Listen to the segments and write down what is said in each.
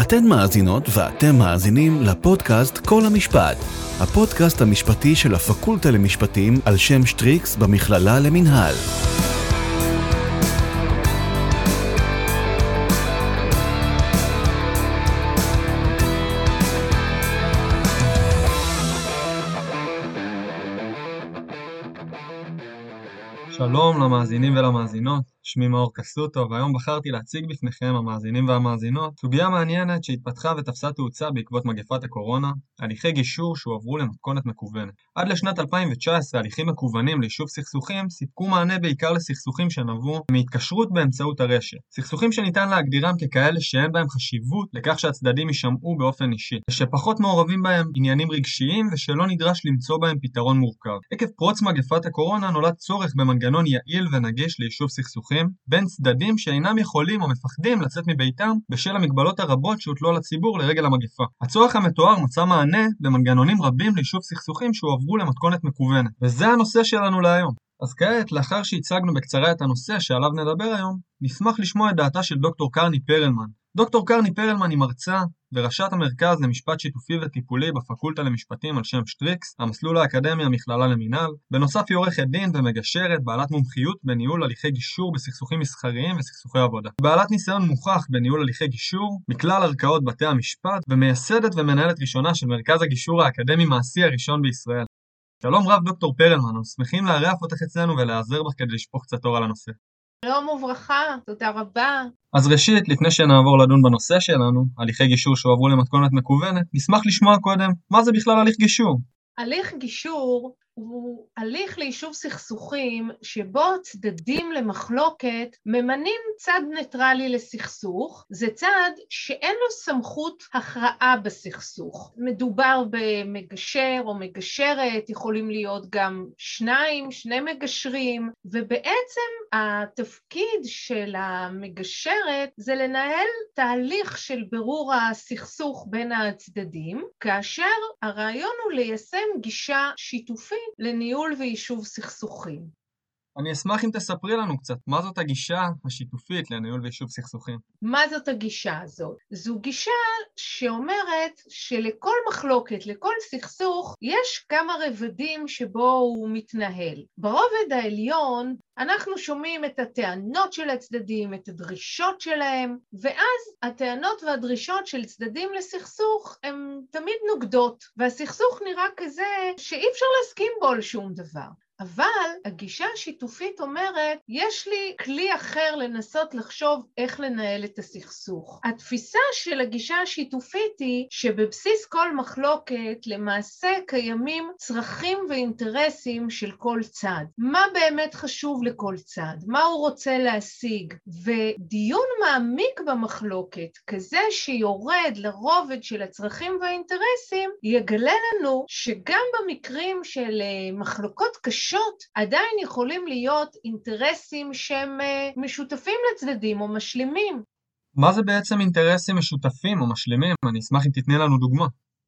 אתן מאזינות ואתם מאזינים לפודקאסט כל המשפט, הפודקאסט המשפטי של הפקולטה למשפטים על שם שטריקס במכללה למינהל. שלום למאזינים ולמאזינות, שמי מאור קסוטו, והיום בחרתי להציג בפניכם, המאזינים והמאזינות, סוגיה מעניינת שהתפתחה ותפסה תאוצה בעקבות מגפת הקורונה, הליכי גישור שהועברו למתכונת מקוונת. עד לשנת 2019 הליכים מקוונים ליישוב סכסוכים סיפקו מענה בעיקר לסכסוכים שנבעו מהתקשרות באמצעות הרשת. סכסוכים שניתן להגדירם ככאלה שאין בהם חשיבות לכך שהצדדים יישמעו באופן אישי, ושפחות מעורבים בהם עניינים רגשיים ושלא נדרש למצוא בהם פתרון מורכב. עקב פרוץ מגפת הקורונה נולד צורך במנגנון יעיל ונגיש ליישוב סכסוכים בין צדדים שאינם יכולים או מפחדים לצאת מביתם בשל המגבלות הרבות שהוטלו על הציבור לרגל המגפה. הצורך המתואר מצא מענה במנגנונים רבים ליישוב סכסוכים שהועברו למתכונת מקוונת. וזה הנושא שלנו להיום. אז כעת, לאחר שהצגנו בקצרה את הנושא שעליו נדבר היום, נשמח לשמוע את דעתה של דוקטור קרני פרלמן, דוקטור קרני פרלמן היא מרצה וראשת המרכז למשפט שיתופי וטיפולי בפקולטה למשפטים על שם שטריקס, המסלול האקדמי המכללה למינהל. בנוסף היא עורכת דין ומגשרת, בעלת מומחיות בניהול הליכי גישור בסכסוכים מסחריים וסכסוכי עבודה. בעלת ניסיון מוכח בניהול הליכי גישור מכלל ערכאות בתי המשפט, ומייסדת ומנהלת ראשונה של מרכז הגישור האקדמי-מעשי הראשון בישראל. שלום רב דוקטור פרלמן, אנחנו שמחים לארח אותך אצלנו ולהיעזר בך כדי לשפוך קצת אור על הנושא. שלום וברכה, תודה רבה. אז ראשית, לפני שנעבור לדון בנושא שלנו, הליכי גישור שהועברו למתכונת מקוונת, נשמח לשמוע קודם מה זה בכלל הליך גישור. הליך גישור הוא הליך ליישוב סכסוכים שבו צדדים למחלוקת ממנים צד ניטרלי לסכסוך, זה צד שאין לו סמכות הכרעה בסכסוך. מדובר במגשר או מגשרת, יכולים להיות גם שניים, שני מגשרים, ובעצם התפקיד של המגשרת זה לנהל תהליך של בירור הסכסוך בין הצדדים, כאשר הרעיון הוא ליישם גישה שיתופית לניהול ויישוב סכסוכים. אני אשמח אם תספרי לנו קצת, מה זאת הגישה השיתופית לניהול ויישוב סכסוכים? מה זאת הגישה הזאת? זו גישה שאומרת שלכל מחלוקת, לכל סכסוך, יש כמה רבדים שבו הוא מתנהל. ברובד העליון אנחנו שומעים את הטענות של הצדדים, את הדרישות שלהם, ואז הטענות והדרישות של צדדים לסכסוך הן תמיד נוגדות, והסכסוך נראה כזה שאי אפשר להסכים בו על שום דבר. אבל הגישה השיתופית אומרת, יש לי כלי אחר לנסות לחשוב איך לנהל את הסכסוך. התפיסה של הגישה השיתופית היא שבבסיס כל מחלוקת למעשה קיימים צרכים ואינטרסים של כל צד. מה באמת חשוב לכל צד? מה הוא רוצה להשיג? ודיון מעמיק במחלוקת, כזה שיורד לרובד של הצרכים והאינטרסים, יגלה לנו שגם במקרים של אה, מחלוקות קשות פגישות עדיין יכולים להיות אינטרסים שהם אה, משותפים לצדדים או משלימים. מה זה בעצם אינטרסים משותפים או משלימים? אני אשמח אם תתני לנו דוגמה.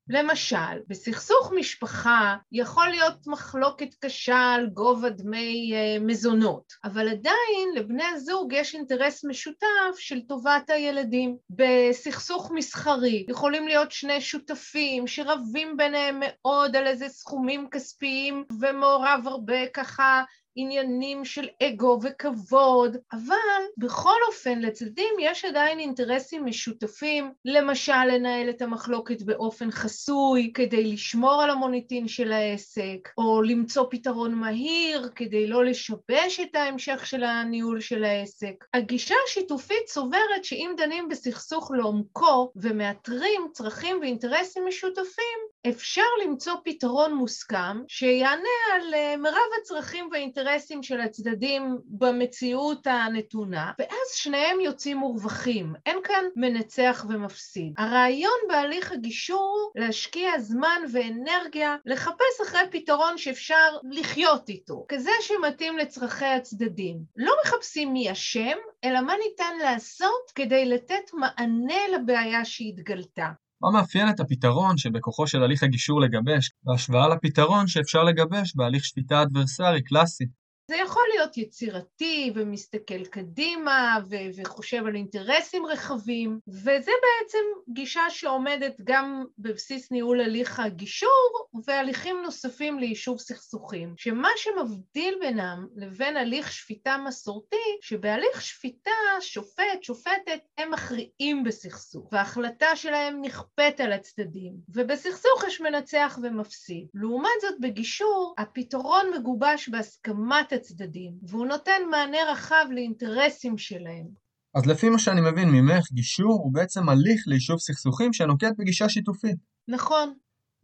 למשל, בסכסוך משפחה יכול להיות מחלוקת קשה על גובה דמי אה, מזונות, אבל עדיין לבני הזוג יש אינטרס משותף של טובת הילדים. בסכסוך מסחרי יכולים להיות שני שותפים שרבים ביניהם מאוד על איזה סכומים כספיים ומעורב הרבה ככה עניינים של אגו וכבוד, אבל בכל אופן לצדדים יש עדיין אינטרסים משותפים, למשל לנהל את המחלוקת באופן חסוי כדי לשמור על המוניטין של העסק, או למצוא פתרון מהיר כדי לא לשבש את ההמשך של הניהול של העסק. הגישה השיתופית סוברת שאם דנים בסכסוך לעומקו ומאתרים צרכים ואינטרסים משותפים, אפשר למצוא פתרון מוסכם שיענה על אה, מרב הצרכים והאינטרסים של הצדדים במציאות הנתונה, ואז שניהם יוצאים מורווחים. אין כאן מנצח ומפסיד. הרעיון בהליך הגישור להשקיע זמן ואנרגיה לחפש אחרי פתרון שאפשר לחיות איתו, כזה שמתאים לצרכי הצדדים. לא מחפשים מי אשם, אלא מה ניתן לעשות כדי לתת מענה לבעיה שהתגלתה. מה מאפיין את הפתרון שבכוחו של הליך הגישור לגבש, בהשוואה לפתרון שאפשר לגבש בהליך שפיטה אדברסרי קלאסי. זה יכול להיות יצירתי ומסתכל קדימה ו- וחושב על אינטרסים רחבים, וזה בעצם גישה שעומדת גם בבסיס ניהול הליך הגישור והליכים נוספים ליישוב סכסוכים, שמה שמבדיל בינם לבין הליך שפיטה מסורתי, שבהליך שפיטה שופט, שופטת, הם מכריעים בסכסוך, וההחלטה שלהם נכפית על הצדדים, ובסכסוך יש מנצח ומפסיד. לעומת זאת בגישור, הפתרון מגובש בהסכמת הצדדים, והוא נותן מענה רחב לאינטרסים שלהם. אז לפי מה שאני מבין ממך, גישור הוא בעצם הליך ליישוב סכסוכים שנוקט בגישה שיתופית. נכון.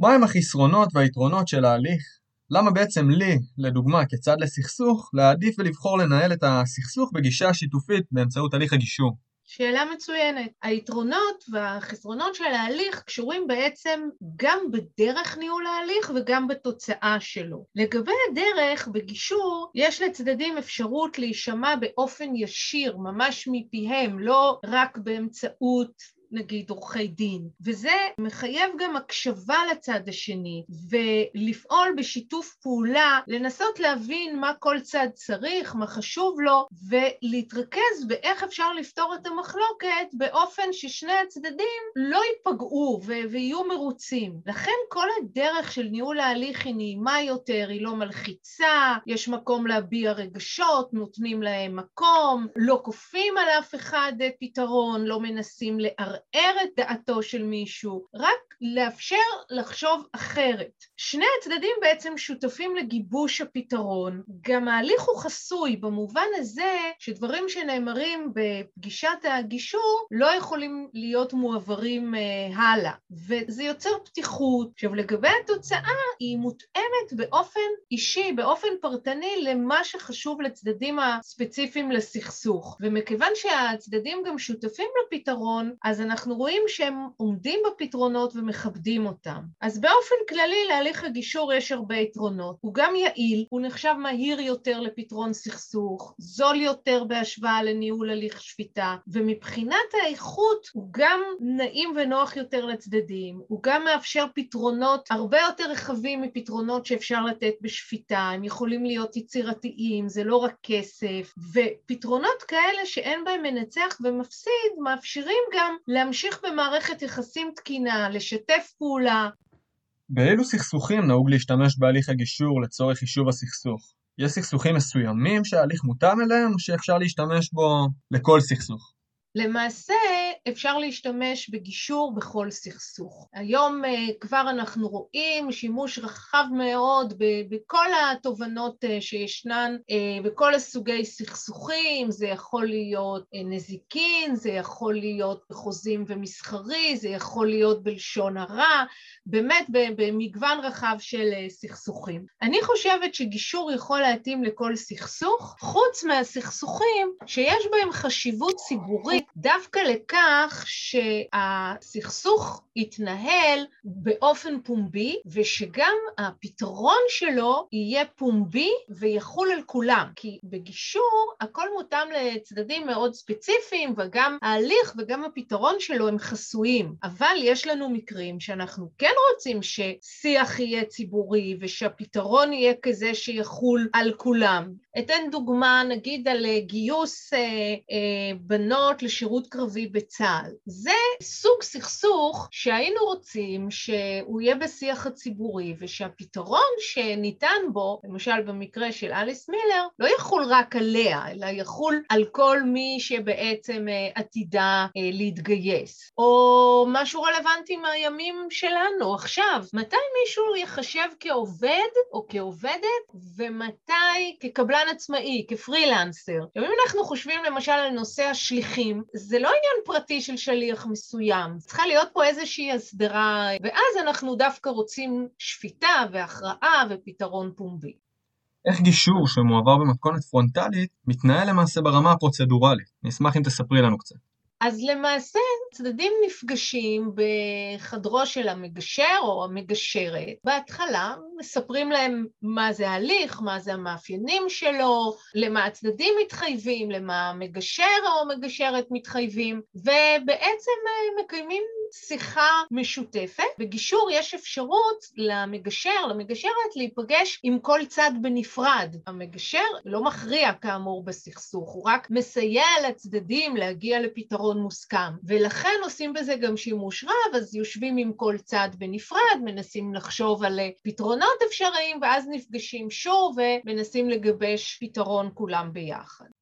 מהם החסרונות והיתרונות של ההליך? למה בעצם לי, לדוגמה, כצד לסכסוך, להעדיף ולבחור לנהל את הסכסוך בגישה שיתופית באמצעות הליך הגישור? שאלה מצוינת. היתרונות והחסרונות של ההליך קשורים בעצם גם בדרך ניהול ההליך וגם בתוצאה שלו. לגבי הדרך, בגישור, יש לצדדים אפשרות להישמע באופן ישיר, ממש מפיהם, לא רק באמצעות נגיד עורכי דין, וזה מחייב גם הקשבה לצד השני ולפעול בשיתוף פעולה, לנסות להבין מה כל צד צריך, מה חשוב לו, ולהתרכז באיך אפשר לפתור את המחלוקת באופן ששני הצדדים לא ייפגעו ויהיו מרוצים. לכן כל הדרך של ניהול ההליך היא נעימה יותר, היא לא מלחיצה, יש מקום להביע רגשות, נותנים להם מקום, לא כופים על אף אחד פתרון, לא מנסים לערער לערער את דעתו של מישהו, רק לאפשר לחשוב אחרת. שני הצדדים בעצם שותפים לגיבוש הפתרון. גם ההליך הוא חסוי במובן הזה שדברים שנאמרים בפגישת הגישור לא יכולים להיות מועברים uh, הלאה, וזה יוצר פתיחות. עכשיו לגבי התוצאה, היא מותאמת באופן אישי, באופן פרטני, למה שחשוב לצדדים הספציפיים לסכסוך. ומכיוון שהצדדים גם שותפים לפתרון, אז אנחנו רואים שהם עומדים בפתרונות ומכבדים אותם. אז באופן כללי להליך הגישור יש הרבה יתרונות. הוא גם יעיל, הוא נחשב מהיר יותר לפתרון סכסוך, זול יותר בהשוואה לניהול הליך שפיטה, ומבחינת האיכות הוא גם נעים ונוח יותר לצדדים, הוא גם מאפשר פתרונות הרבה יותר רחבים מפתרונות שאפשר לתת בשפיטה, הם יכולים להיות יצירתיים, זה לא רק כסף, ופתרונות כאלה שאין בהם מנצח ומפסיד מאפשרים גם להמשיך במערכת יחסים תקינה, לשתף פעולה. באילו סכסוכים נהוג להשתמש בהליך הגישור לצורך יישוב הסכסוך? יש סכסוכים מסוימים שההליך מותאם אליהם או שאפשר להשתמש בו לכל סכסוך? למעשה אפשר להשתמש בגישור בכל סכסוך. היום אה, כבר אנחנו רואים שימוש רחב מאוד בכל התובנות אה, שישנן, אה, בכל הסוגי סכסוכים, זה יכול להיות נזיקין, זה יכול להיות בחוזים ומסחרי, זה יכול להיות בלשון הרע, באמת במגוון רחב של סכסוכים. אני חושבת שגישור יכול להתאים לכל סכסוך, חוץ מהסכסוכים שיש בהם חשיבות ציבורית דווקא לכך שהסכסוך יתנהל באופן פומבי ושגם הפתרון שלו יהיה פומבי ויחול על כולם. כי בגישור הכל מותאם לצדדים מאוד ספציפיים וגם ההליך וגם הפתרון שלו הם חסויים. אבל יש לנו מקרים שאנחנו כן רוצים ששיח יהיה ציבורי ושהפתרון יהיה כזה שיחול על כולם. אתן דוגמה נגיד על גיוס אה, אה, בנות לשירות קרבי בצה"ל. זה סוג סכסוך שהיינו רוצים שהוא יהיה בשיח הציבורי ושהפתרון שניתן בו, למשל במקרה של אליס מילר, לא יחול רק עליה, אלא יחול על כל מי שבעצם אה, עתידה אה, להתגייס. או משהו רלוונטי מהימים שלנו, עכשיו, מתי מישהו יחשב כעובד או כעובדת ומתי כקבלן עצמאי, כפרילנסר. אם אנחנו חושבים למשל על נושא השליחים, זה לא עניין פרטי של שליח מסוים, צריכה להיות פה איזושהי הסדרה, ואז אנחנו דווקא רוצים שפיטה והכרעה ופתרון פומבי. איך גישור שמועבר במתכונת פרונטלית מתנהל למעשה ברמה הפרוצדורלית? אני אשמח אם תספרי לנו קצת. אז למעשה צדדים נפגשים בחדרו של המגשר או המגשרת. בהתחלה מספרים להם מה זה ההליך, מה זה המאפיינים שלו, למה הצדדים מתחייבים, למה המגשר או המגשרת מתחייבים, ובעצם מקיימים שיחה משותפת. בגישור יש אפשרות למגשר, למגשרת, להיפגש עם כל צד בנפרד. המגשר לא מכריע כאמור בסכסוך, הוא רק מסייע לצדדים להגיע לפתרון מוסכם. ולכן עושים בזה גם שימוש רב, אז יושבים עם כל צד בנפרד, מנסים לחשוב על פתרונות אפשריים, ואז נפגשים שוב ומנסים לגבש פתרון כולם ביחד.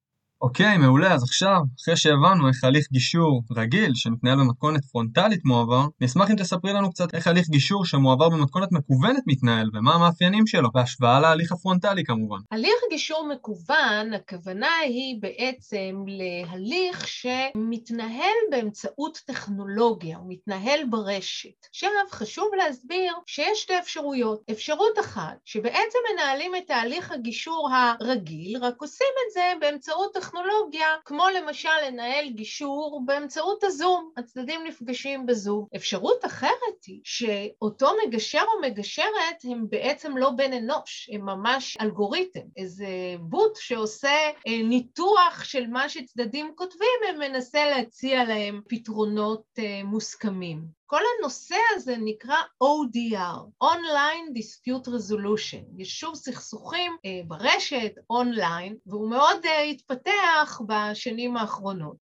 אוקיי, מעולה, אז עכשיו, אחרי שהבנו איך הליך גישור רגיל, שמתנהל במתכונת פרונטלית מועבר, נשמח אם תספרי לנו קצת איך הליך גישור שמועבר במתכונת מקוונת מתנהל, ומה המאפיינים שלו, בהשוואה להליך הפרונטלי כמובן. הליך גישור מקוון, הכוונה היא בעצם להליך שמתנהל באמצעות טכנולוגיה, הוא מתנהל ברשת. עכשיו, חשוב להסביר שיש שתי אפשרויות. אפשרות אחת, שבעצם מנהלים את תהליך הגישור הרגיל, רק עושים את זה באמצעות טכנולוגיה. טכנולוגיה, כמו למשל לנהל גישור באמצעות הזום. הצדדים נפגשים בזום. אפשרות אחרת היא שאותו מגשר או מגשרת הם בעצם לא בן אנוש, הם ממש אלגוריתם. איזה בוט שעושה אה, ניתוח של מה שצדדים כותבים, ומנסה להציע להם פתרונות אה, מוסכמים. כל הנושא הזה נקרא ODR, Online Dispute Resolution, יישוב סכסוכים אה, ברשת, אונליין, והוא מאוד אה, התפתח בשנים האחרונות.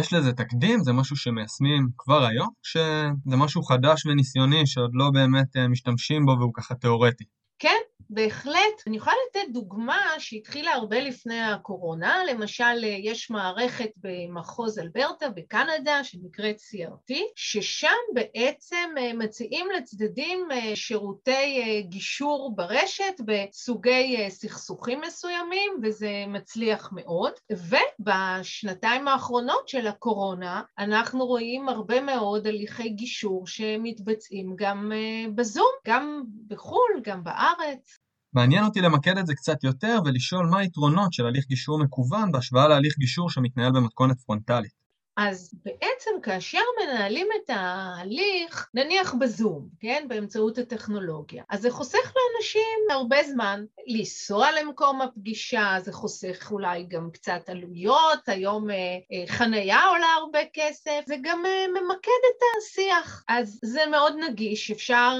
יש לזה תקדים? זה משהו שמיישמים כבר היום? שזה משהו חדש וניסיוני שעוד לא באמת אה, משתמשים בו והוא ככה תיאורטי? כן, בהחלט. אני יכולה לתת דוגמה שהתחילה הרבה לפני הקורונה. למשל, יש מערכת במחוז אלברטה בקנדה שנקראת CRT, ששם בעצם אה, מציעים לצדדים אה, שירותי אה, גישור ברשת בסוגי סכסוכים מסוימים, וזה מצליח מאוד. ובשנתיים האחרונות של הקורונה אנחנו רואים הרבה מאוד הליכי גישור שמתבצעים גם בזום, גם בחו"ל, גם בארץ. מעניין אותי למקד את זה קצת יותר ולשאול מה היתרונות של הליך גישור מקוון בהשוואה להליך גישור שמתנהל במתכונת פרונטלית. אז בעצם כאשר מנהלים את ההליך, נניח בזום, כן, באמצעות הטכנולוגיה, אז זה חוסך לאנשים הרבה זמן לנסוע למקום הפגישה, זה חוסך אולי גם קצת עלויות, היום אה, אה, חנייה עולה הרבה כסף, זה גם אה, ממקד את השיח. אז זה מאוד נגיש, אפשר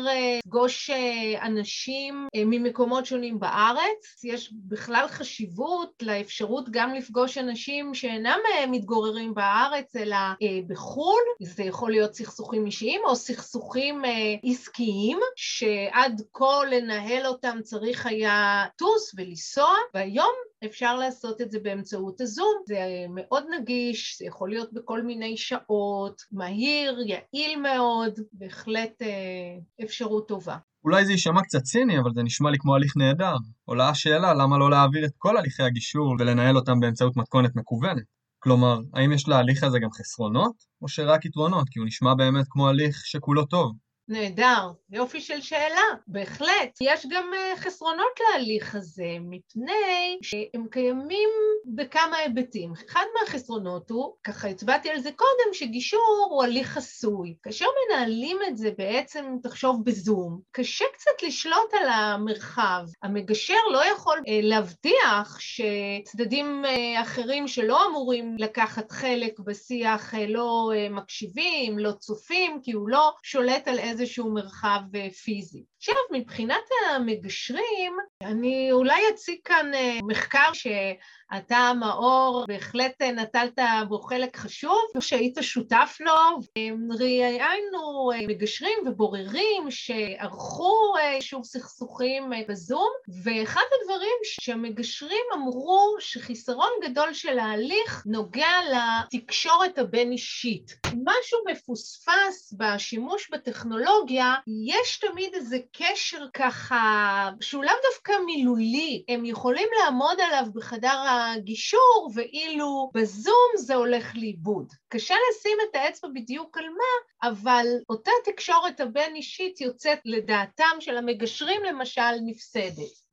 לפגוש אנשים ממקומות שונים בארץ, יש בכלל חשיבות לאפשרות גם לפגוש אנשים שאינם מתגוררים בארץ, בארץ אלא אה, בחו"ל, זה יכול להיות סכסוכים אישיים או סכסוכים אה, עסקיים, שעד כה לנהל אותם צריך היה טוס ולנסוע, והיום אפשר לעשות את זה באמצעות הזום, זה מאוד נגיש, זה יכול להיות בכל מיני שעות, מהיר, יעיל מאוד, בהחלט אה, אפשרות טובה. אולי זה יישמע קצת ציני, אבל זה נשמע לי כמו הליך נהדר. עולה השאלה למה לא להעביר את כל הליכי הגישור ולנהל אותם באמצעות מתכונת מקוונת. כלומר, האם יש להליך הזה גם חסרונות, או שרק יתרונות, כי הוא נשמע באמת כמו הליך שכולו טוב? נהדר, יופי של שאלה, בהחלט. יש גם אה, חסרונות להליך הזה, מפני שהם קיימים בכמה היבטים. אחד מהחסרונות הוא, ככה הצבעתי על זה קודם, שגישור הוא הליך חסוי. כאשר מנהלים את זה בעצם, תחשוב בזום, קשה קצת לשלוט על המרחב. המגשר לא יכול אה, להבטיח שצדדים אה, אחרים שלא אמורים לקחת חלק בשיח אה, לא אה, מקשיבים, לא צופים, כי הוא לא שולט על איזה... איזשהו מרחב אה, פיזי. עכשיו, מבחינת המגשרים, אני אולי אציג כאן אה, מחקר ש... אתה, מאור, בהחלט נטלת בו חלק חשוב, שהיית שותף לו. ראיינו אה, מגשרים ובוררים שערכו אה, שוב סכסוכים אה, בזום, ואחד הדברים שהמגשרים אמרו שחיסרון גדול של ההליך נוגע לתקשורת הבין-אישית. משהו מפוספס בשימוש בטכנולוגיה, יש תמיד איזה קשר ככה, שהוא לאו דווקא מילולי, הם יכולים לעמוד עליו בחדר הגישור, ואילו בזום זה הולך לאיבוד. קשה לשים את האצבע בדיוק על מה, אבל אותה תקשורת הבין-אישית יוצאת לדעתם של המגשרים למשל נפסדת.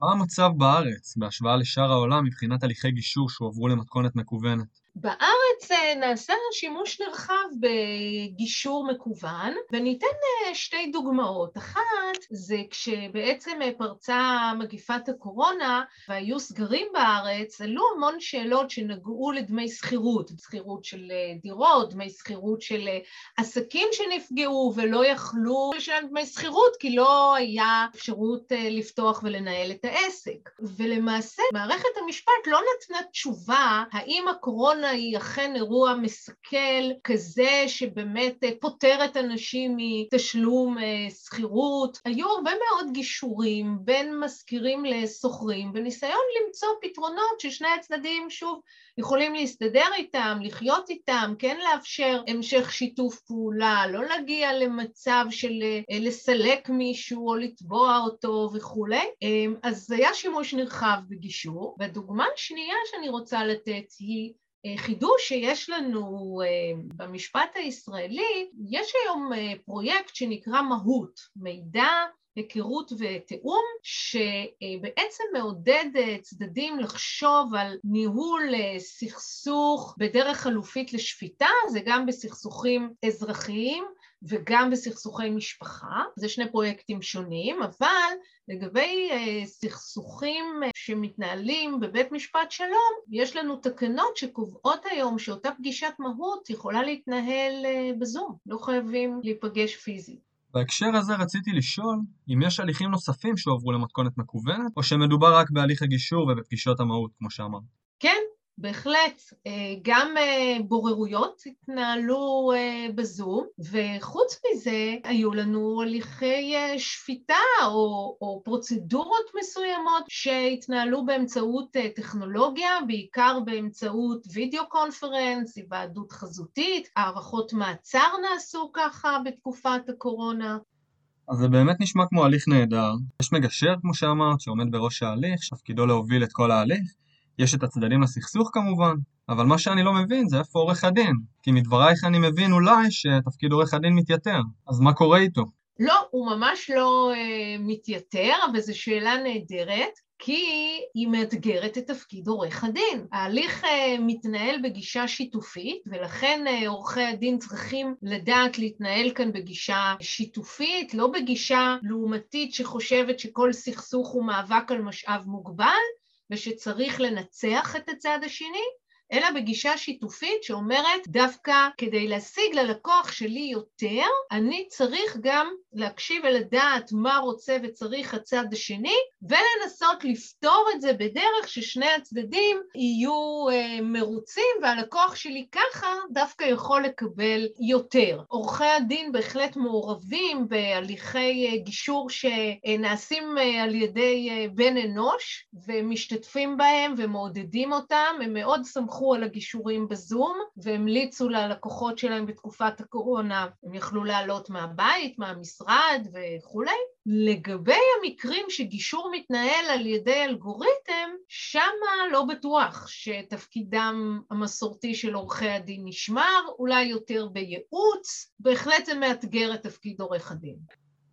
מה המצב בארץ בהשוואה לשאר העולם מבחינת הליכי גישור שהועברו למתכונת מקוונת? בארץ אה, נעשה שימוש נרחב בגישור מקוון, וניתן אה, שתי דוגמאות. אחת זה כשבעצם אה, פרצה מגיפת הקורונה והיו סגרים בארץ, עלו המון שאלות שנגעו לדמי שכירות, שכירות של דירות, דמי שכירות של עסקים שנפגעו ולא יכלו לשלם דמי שכירות כי לא היה אפשרות לפתוח ולנהל את העסק. ולמעשה מערכת המשפט לא נתנה תשובה האם הקורונה היא אכן אירוע מסכל כזה שבאמת אה, פוטר את אנשים מתשלום אה, שכירות. היו הרבה מאוד גישורים בין משכירים לשוכרים בניסיון למצוא פתרונות ששני הצדדים שוב יכולים להסתדר איתם, לחיות איתם, כן לאפשר המשך שיתוף פעולה, לא להגיע למצב של אה, לסלק מישהו או לתבוע אותו וכולי. אז היה שימוש נרחב בגישור. והדוגמה השנייה שאני רוצה לתת היא חידוש שיש לנו אה, במשפט הישראלי, יש היום אה, פרויקט שנקרא מהות, מידע היכרות ותיאום, שבעצם מעודד צדדים לחשוב על ניהול סכסוך בדרך חלופית לשפיטה, זה גם בסכסוכים אזרחיים וגם בסכסוכי משפחה, זה שני פרויקטים שונים, אבל לגבי אה, סכסוכים אה, שמתנהלים בבית משפט שלום, יש לנו תקנות שקובעות היום שאותה פגישת מהות יכולה להתנהל אה, בזום, לא חייבים להיפגש פיזית. בהקשר הזה רציתי לשאול אם יש הליכים נוספים שהועברו למתכונת מקוונת, או שמדובר רק בהליך הגישור ובפגישות המהות, כמו שאמרת. בהחלט, אה, גם אה, בוררויות התנהלו אה, בזום, וחוץ מזה היו לנו הליכי שפיטה או, או פרוצדורות מסוימות שהתנהלו באמצעות טכנולוגיה, בעיקר באמצעות וידאו קונפרנס, היוועדות חזותית, הערכות מעצר נעשו ככה בתקופת הקורונה. אז זה באמת נשמע כמו הליך נהדר. יש מגשר, כמו שאמרת, שעומד בראש ההליך, שתפקידו להוביל את כל ההליך, יש את הצדדים לסכסוך כמובן, אבל מה שאני לא מבין זה איפה עורך הדין. כי מדברייך אני מבין אולי שתפקיד עורך הדין מתייתר, אז מה קורה איתו? לא, הוא ממש לא אה, מתייתר, אבל זו שאלה נהדרת, כי היא מאתגרת את תפקיד עורך הדין. ההליך אה, מתנהל בגישה שיתופית, ולכן אה, עורכי הדין צריכים לדעת להתנהל כאן בגישה שיתופית, לא בגישה לעומתית שחושבת שכל סכסוך הוא מאבק על משאב מוגבל, ושצריך לנצח את הצד השני, אלא בגישה שיתופית שאומרת דווקא כדי להשיג ללקוח שלי יותר, אני צריך גם להקשיב ולדעת מה רוצה וצריך הצד השני, ולנסות לפתור את זה בדרך ששני הצדדים יהיו אה, מרוצים, והלקוח שלי ככה דווקא יכול לקבל יותר. עורכי הדין בהחלט מעורבים בהליכי אה, גישור שנעשים אה, על ידי אה, בן אנוש, ומשתתפים בהם ומעודדים אותם, הם מאוד סמכו סמכו על הגישורים בזום והמליצו ללקוחות שלהם בתקופת הקורונה, הם יכלו לעלות מהבית, מהמשרד וכולי. לגבי המקרים שגישור מתנהל על ידי אלגוריתם, שמה לא בטוח שתפקידם המסורתי של עורכי הדין נשמר, אולי יותר בייעוץ, בהחלט זה מאתגר את תפקיד עורך הדין.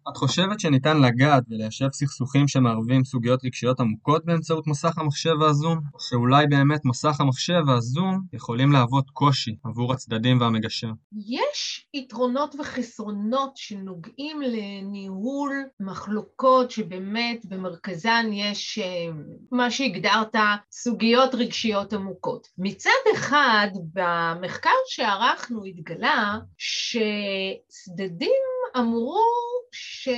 את חושבת שניתן לגעת וליישב סכסוכים שמערבים סוגיות רגשיות עמוקות באמצעות מסך המחשב והזום? או שאולי באמת מסך המחשב והזום יכולים להוות קושי עבור הצדדים והמגשר? יש יתרונות וחסרונות שנוגעים לניהול מחלוקות שבאמת במרכזן יש אה, מה שהגדרת סוגיות רגשיות עמוקות. מצד אחד, במחקר שערכנו התגלה שצדדים אמרו ש...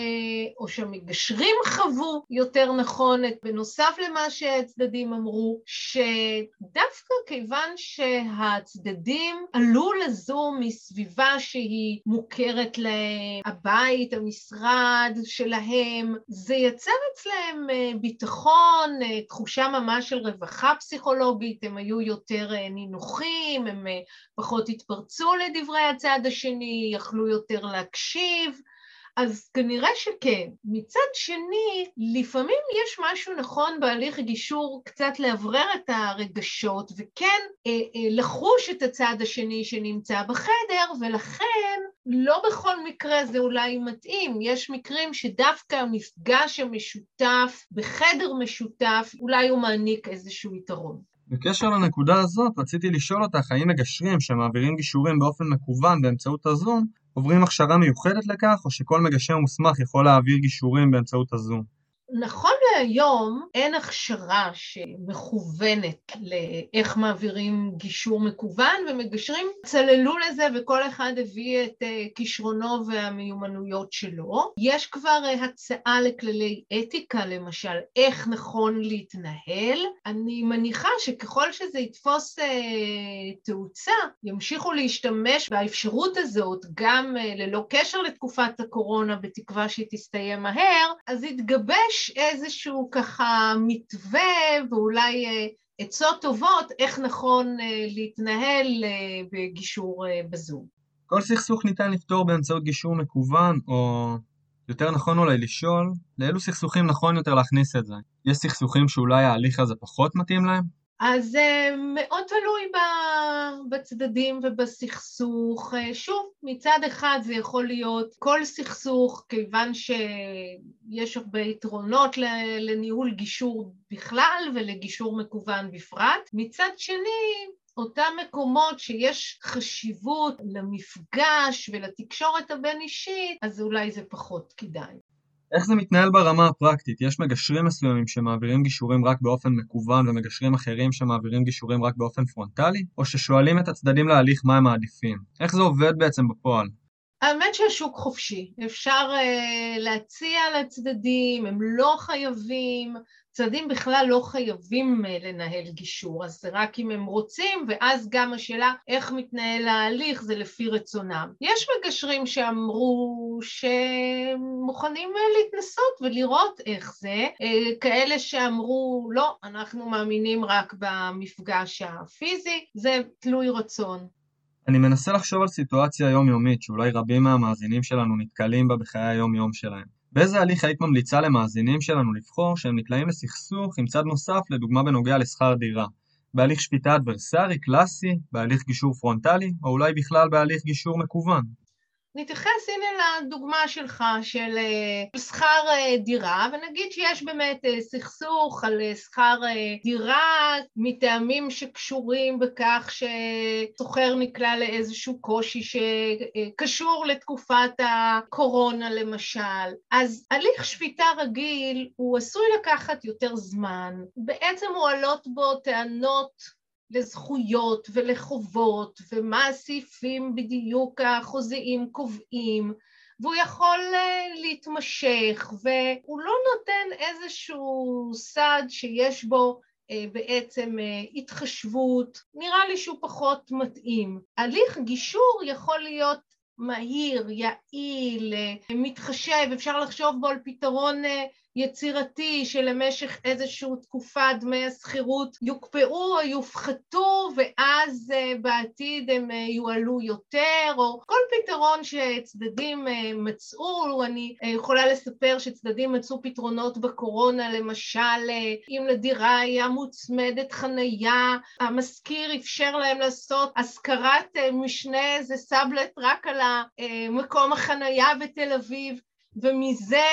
או שהמגשרים חוו יותר נכון, בנוסף למה שהצדדים אמרו, שדווקא כיוון שהצדדים עלו לזום מסביבה שהיא מוכרת להם, הבית, המשרד שלהם, זה יצר אצלם אה, ביטחון, אה, תחושה ממש של רווחה פסיכולוגית, הם היו יותר אה, נינוחים, הם פחות התפרצו לדברי הצד השני, יכלו יותר להקשיב. אז כנראה שכן. מצד שני, לפעמים יש משהו נכון בהליך הגישור קצת לאוורר את הרגשות, וכן אה, אה, לחוש את הצד השני שנמצא בחדר, ולכן לא בכל מקרה זה אולי מתאים. יש מקרים שדווקא המפגש המשותף בחדר משותף, אולי הוא מעניק איזשהו יתרון. בקשר לנקודה הזאת, רציתי לשאול אותך האם מגשרים שמעבירים גישורים באופן מקוון באמצעות הזום, עוברים הכשרה מיוחדת לכך, או שכל מגשר מוסמך יכול להעביר גישורים באמצעות הזום? נכון להיום אין הכשרה שמכוונת לאיך מעבירים גישור מקוון, ומגשרים צללו לזה וכל אחד הביא את אה, כישרונו והמיומנויות שלו. יש כבר אה, הצעה לכללי אתיקה, למשל, איך נכון להתנהל. אני מניחה שככל שזה יתפוס אה, תאוצה, ימשיכו להשתמש באפשרות הזאת גם אה, ללא קשר לתקופת הקורונה, בתקווה שהיא תסתיים מהר, אז יתגבש יש איזשהו ככה מתווה ואולי אה, עצות טובות איך נכון אה, להתנהל אה, בגישור בזום. כל סכסוך ניתן לפתור באמצעות גישור מקוון, או יותר נכון אולי לשאול, לאילו סכסוכים נכון יותר להכניס את זה? יש סכסוכים שאולי ההליך הזה פחות מתאים להם? אז זה מאוד תלוי בצדדים ובסכסוך. שוב, מצד אחד זה יכול להיות כל סכסוך, כיוון שיש הרבה יתרונות לניהול גישור בכלל ולגישור מקוון בפרט. מצד שני, אותם מקומות שיש חשיבות למפגש ולתקשורת הבין-אישית, אז אולי זה פחות כדאי. איך זה מתנהל ברמה הפרקטית? יש מגשרים מסוימים שמעבירים גישורים רק באופן מקוון ומגשרים אחרים שמעבירים גישורים רק באופן פרונטלי? או ששואלים את הצדדים להליך מה הם מעדיפים? איך זה עובד בעצם בפועל? האמת שהשוק חופשי, אפשר uh, להציע לצדדים, הם לא חייבים, צדדים בכלל לא חייבים uh, לנהל גישור, אז זה רק אם הם רוצים, ואז גם השאלה איך מתנהל ההליך זה לפי רצונם. יש מגשרים שאמרו שהם מוכנים uh, להתנסות ולראות איך זה, uh, כאלה שאמרו לא, אנחנו מאמינים רק במפגש הפיזי, זה תלוי רצון. אני מנסה לחשוב על סיטואציה יומיומית שאולי רבים מהמאזינים שלנו נתקלים בה בחיי היום-יום שלהם. באיזה הליך היית ממליצה למאזינים שלנו לבחור שהם נקלעים לסכסוך עם צד נוסף, לדוגמה בנוגע לשכר דירה? בהליך שפיטה אדברסרי, קלאסי, בהליך גישור פרונטלי, או אולי בכלל בהליך גישור מקוון? נתייחס הנה לדוגמה שלך של אה, שכר אה, דירה, ונגיד שיש באמת אה, סכסוך על שכר דירה מטעמים שקשורים בכך שסוחר נקלע לאיזשהו קושי שקשור לתקופת הקורונה למשל. אז הליך שפיטה רגיל הוא עשוי לקחת יותר זמן, בעצם מועלות בו טענות לזכויות ולחובות, ומה הסעיפים בדיוק החוזיים קובעים, והוא יכול אה, להתמשך, והוא לא נותן איזשהו סד שיש בו אה, בעצם אה, התחשבות, נראה לי שהוא פחות מתאים. הליך גישור יכול להיות מהיר, יעיל, מתחשב, אפשר לחשוב בו על פתרון יצירתי שלמשך איזושהי תקופה דמי השכירות יוקפאו או יופחתו ואז אה, בעתיד הם אה, יועלו יותר, או כל פתרון שצדדים אה, מצאו, אני יכולה לספר שצדדים מצאו פתרונות בקורונה, למשל אם לדירה היה מוצמדת חנייה, המשכיר אפשר להם לעשות השכרת משנה, זה סאבלט רק על מקום החנייה בתל אביב, ומזה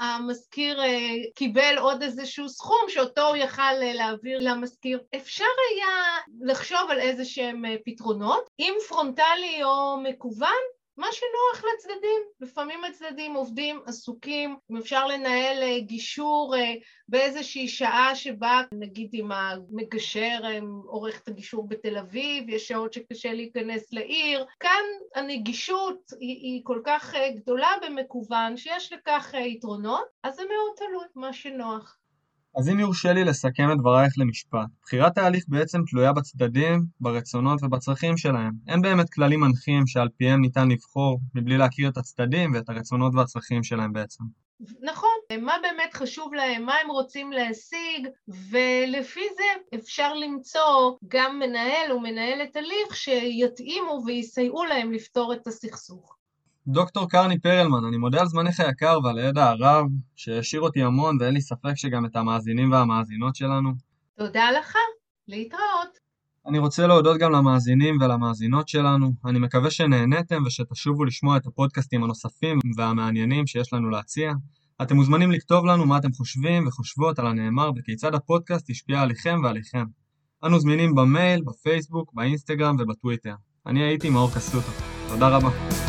המשכיר אה, קיבל עוד איזשהו סכום שאותו הוא יכל אה, להעביר למשכיר. אפשר היה לחשוב על איזה שהם אה, פתרונות, אם פרונטלי או מקוון, מה שנוח לצדדים. לפעמים הצדדים עובדים עסוקים, אם אפשר לנהל אה, גישור אה, באיזושהי שעה שבה, נגיד אם המגשר אה, עורך את הגישור בתל אביב, יש שעות שקשה להיכנס לעיר. כאן הנגישות היא, היא כל כך גדולה במקוון, שיש לכך יתרונות, אז זה מאוד תלוי מה שנוח. אז אם יורשה לי לסכם את דברייך למשפט, בחירת ההליך בעצם תלויה בצדדים, ברצונות ובצרכים שלהם. אין באמת כללים מנחים שעל פיהם ניתן לבחור מבלי להכיר את הצדדים ואת הרצונות והצרכים שלהם בעצם. נכון, מה באמת חשוב להם, מה הם רוצים להשיג, ולפי זה אפשר למצוא גם מנהל או מנהלת הליך שיתאימו ויסייעו להם לפתור את הסכסוך. דוקטור קרני פרלמן, אני מודה על זמנך היקר ועל הידע הרב, שהעשיר אותי המון ואין לי ספק שגם את המאזינים והמאזינות שלנו. תודה לך, להתראות. אני רוצה להודות גם למאזינים ולמאזינות שלנו. אני מקווה שנהניתם ושתשובו לשמוע את הפודקאסטים הנוספים והמעניינים שיש לנו להציע. אתם מוזמנים לכתוב לנו מה אתם חושבים וחושבות על הנאמר וכיצד הפודקאסט השפיע עליכם ועליכם. אנו זמינים במייל, בפייסבוק, באינסטגרם ובטוויטר. אני הייתי מאור קסוטו. תודה רבה.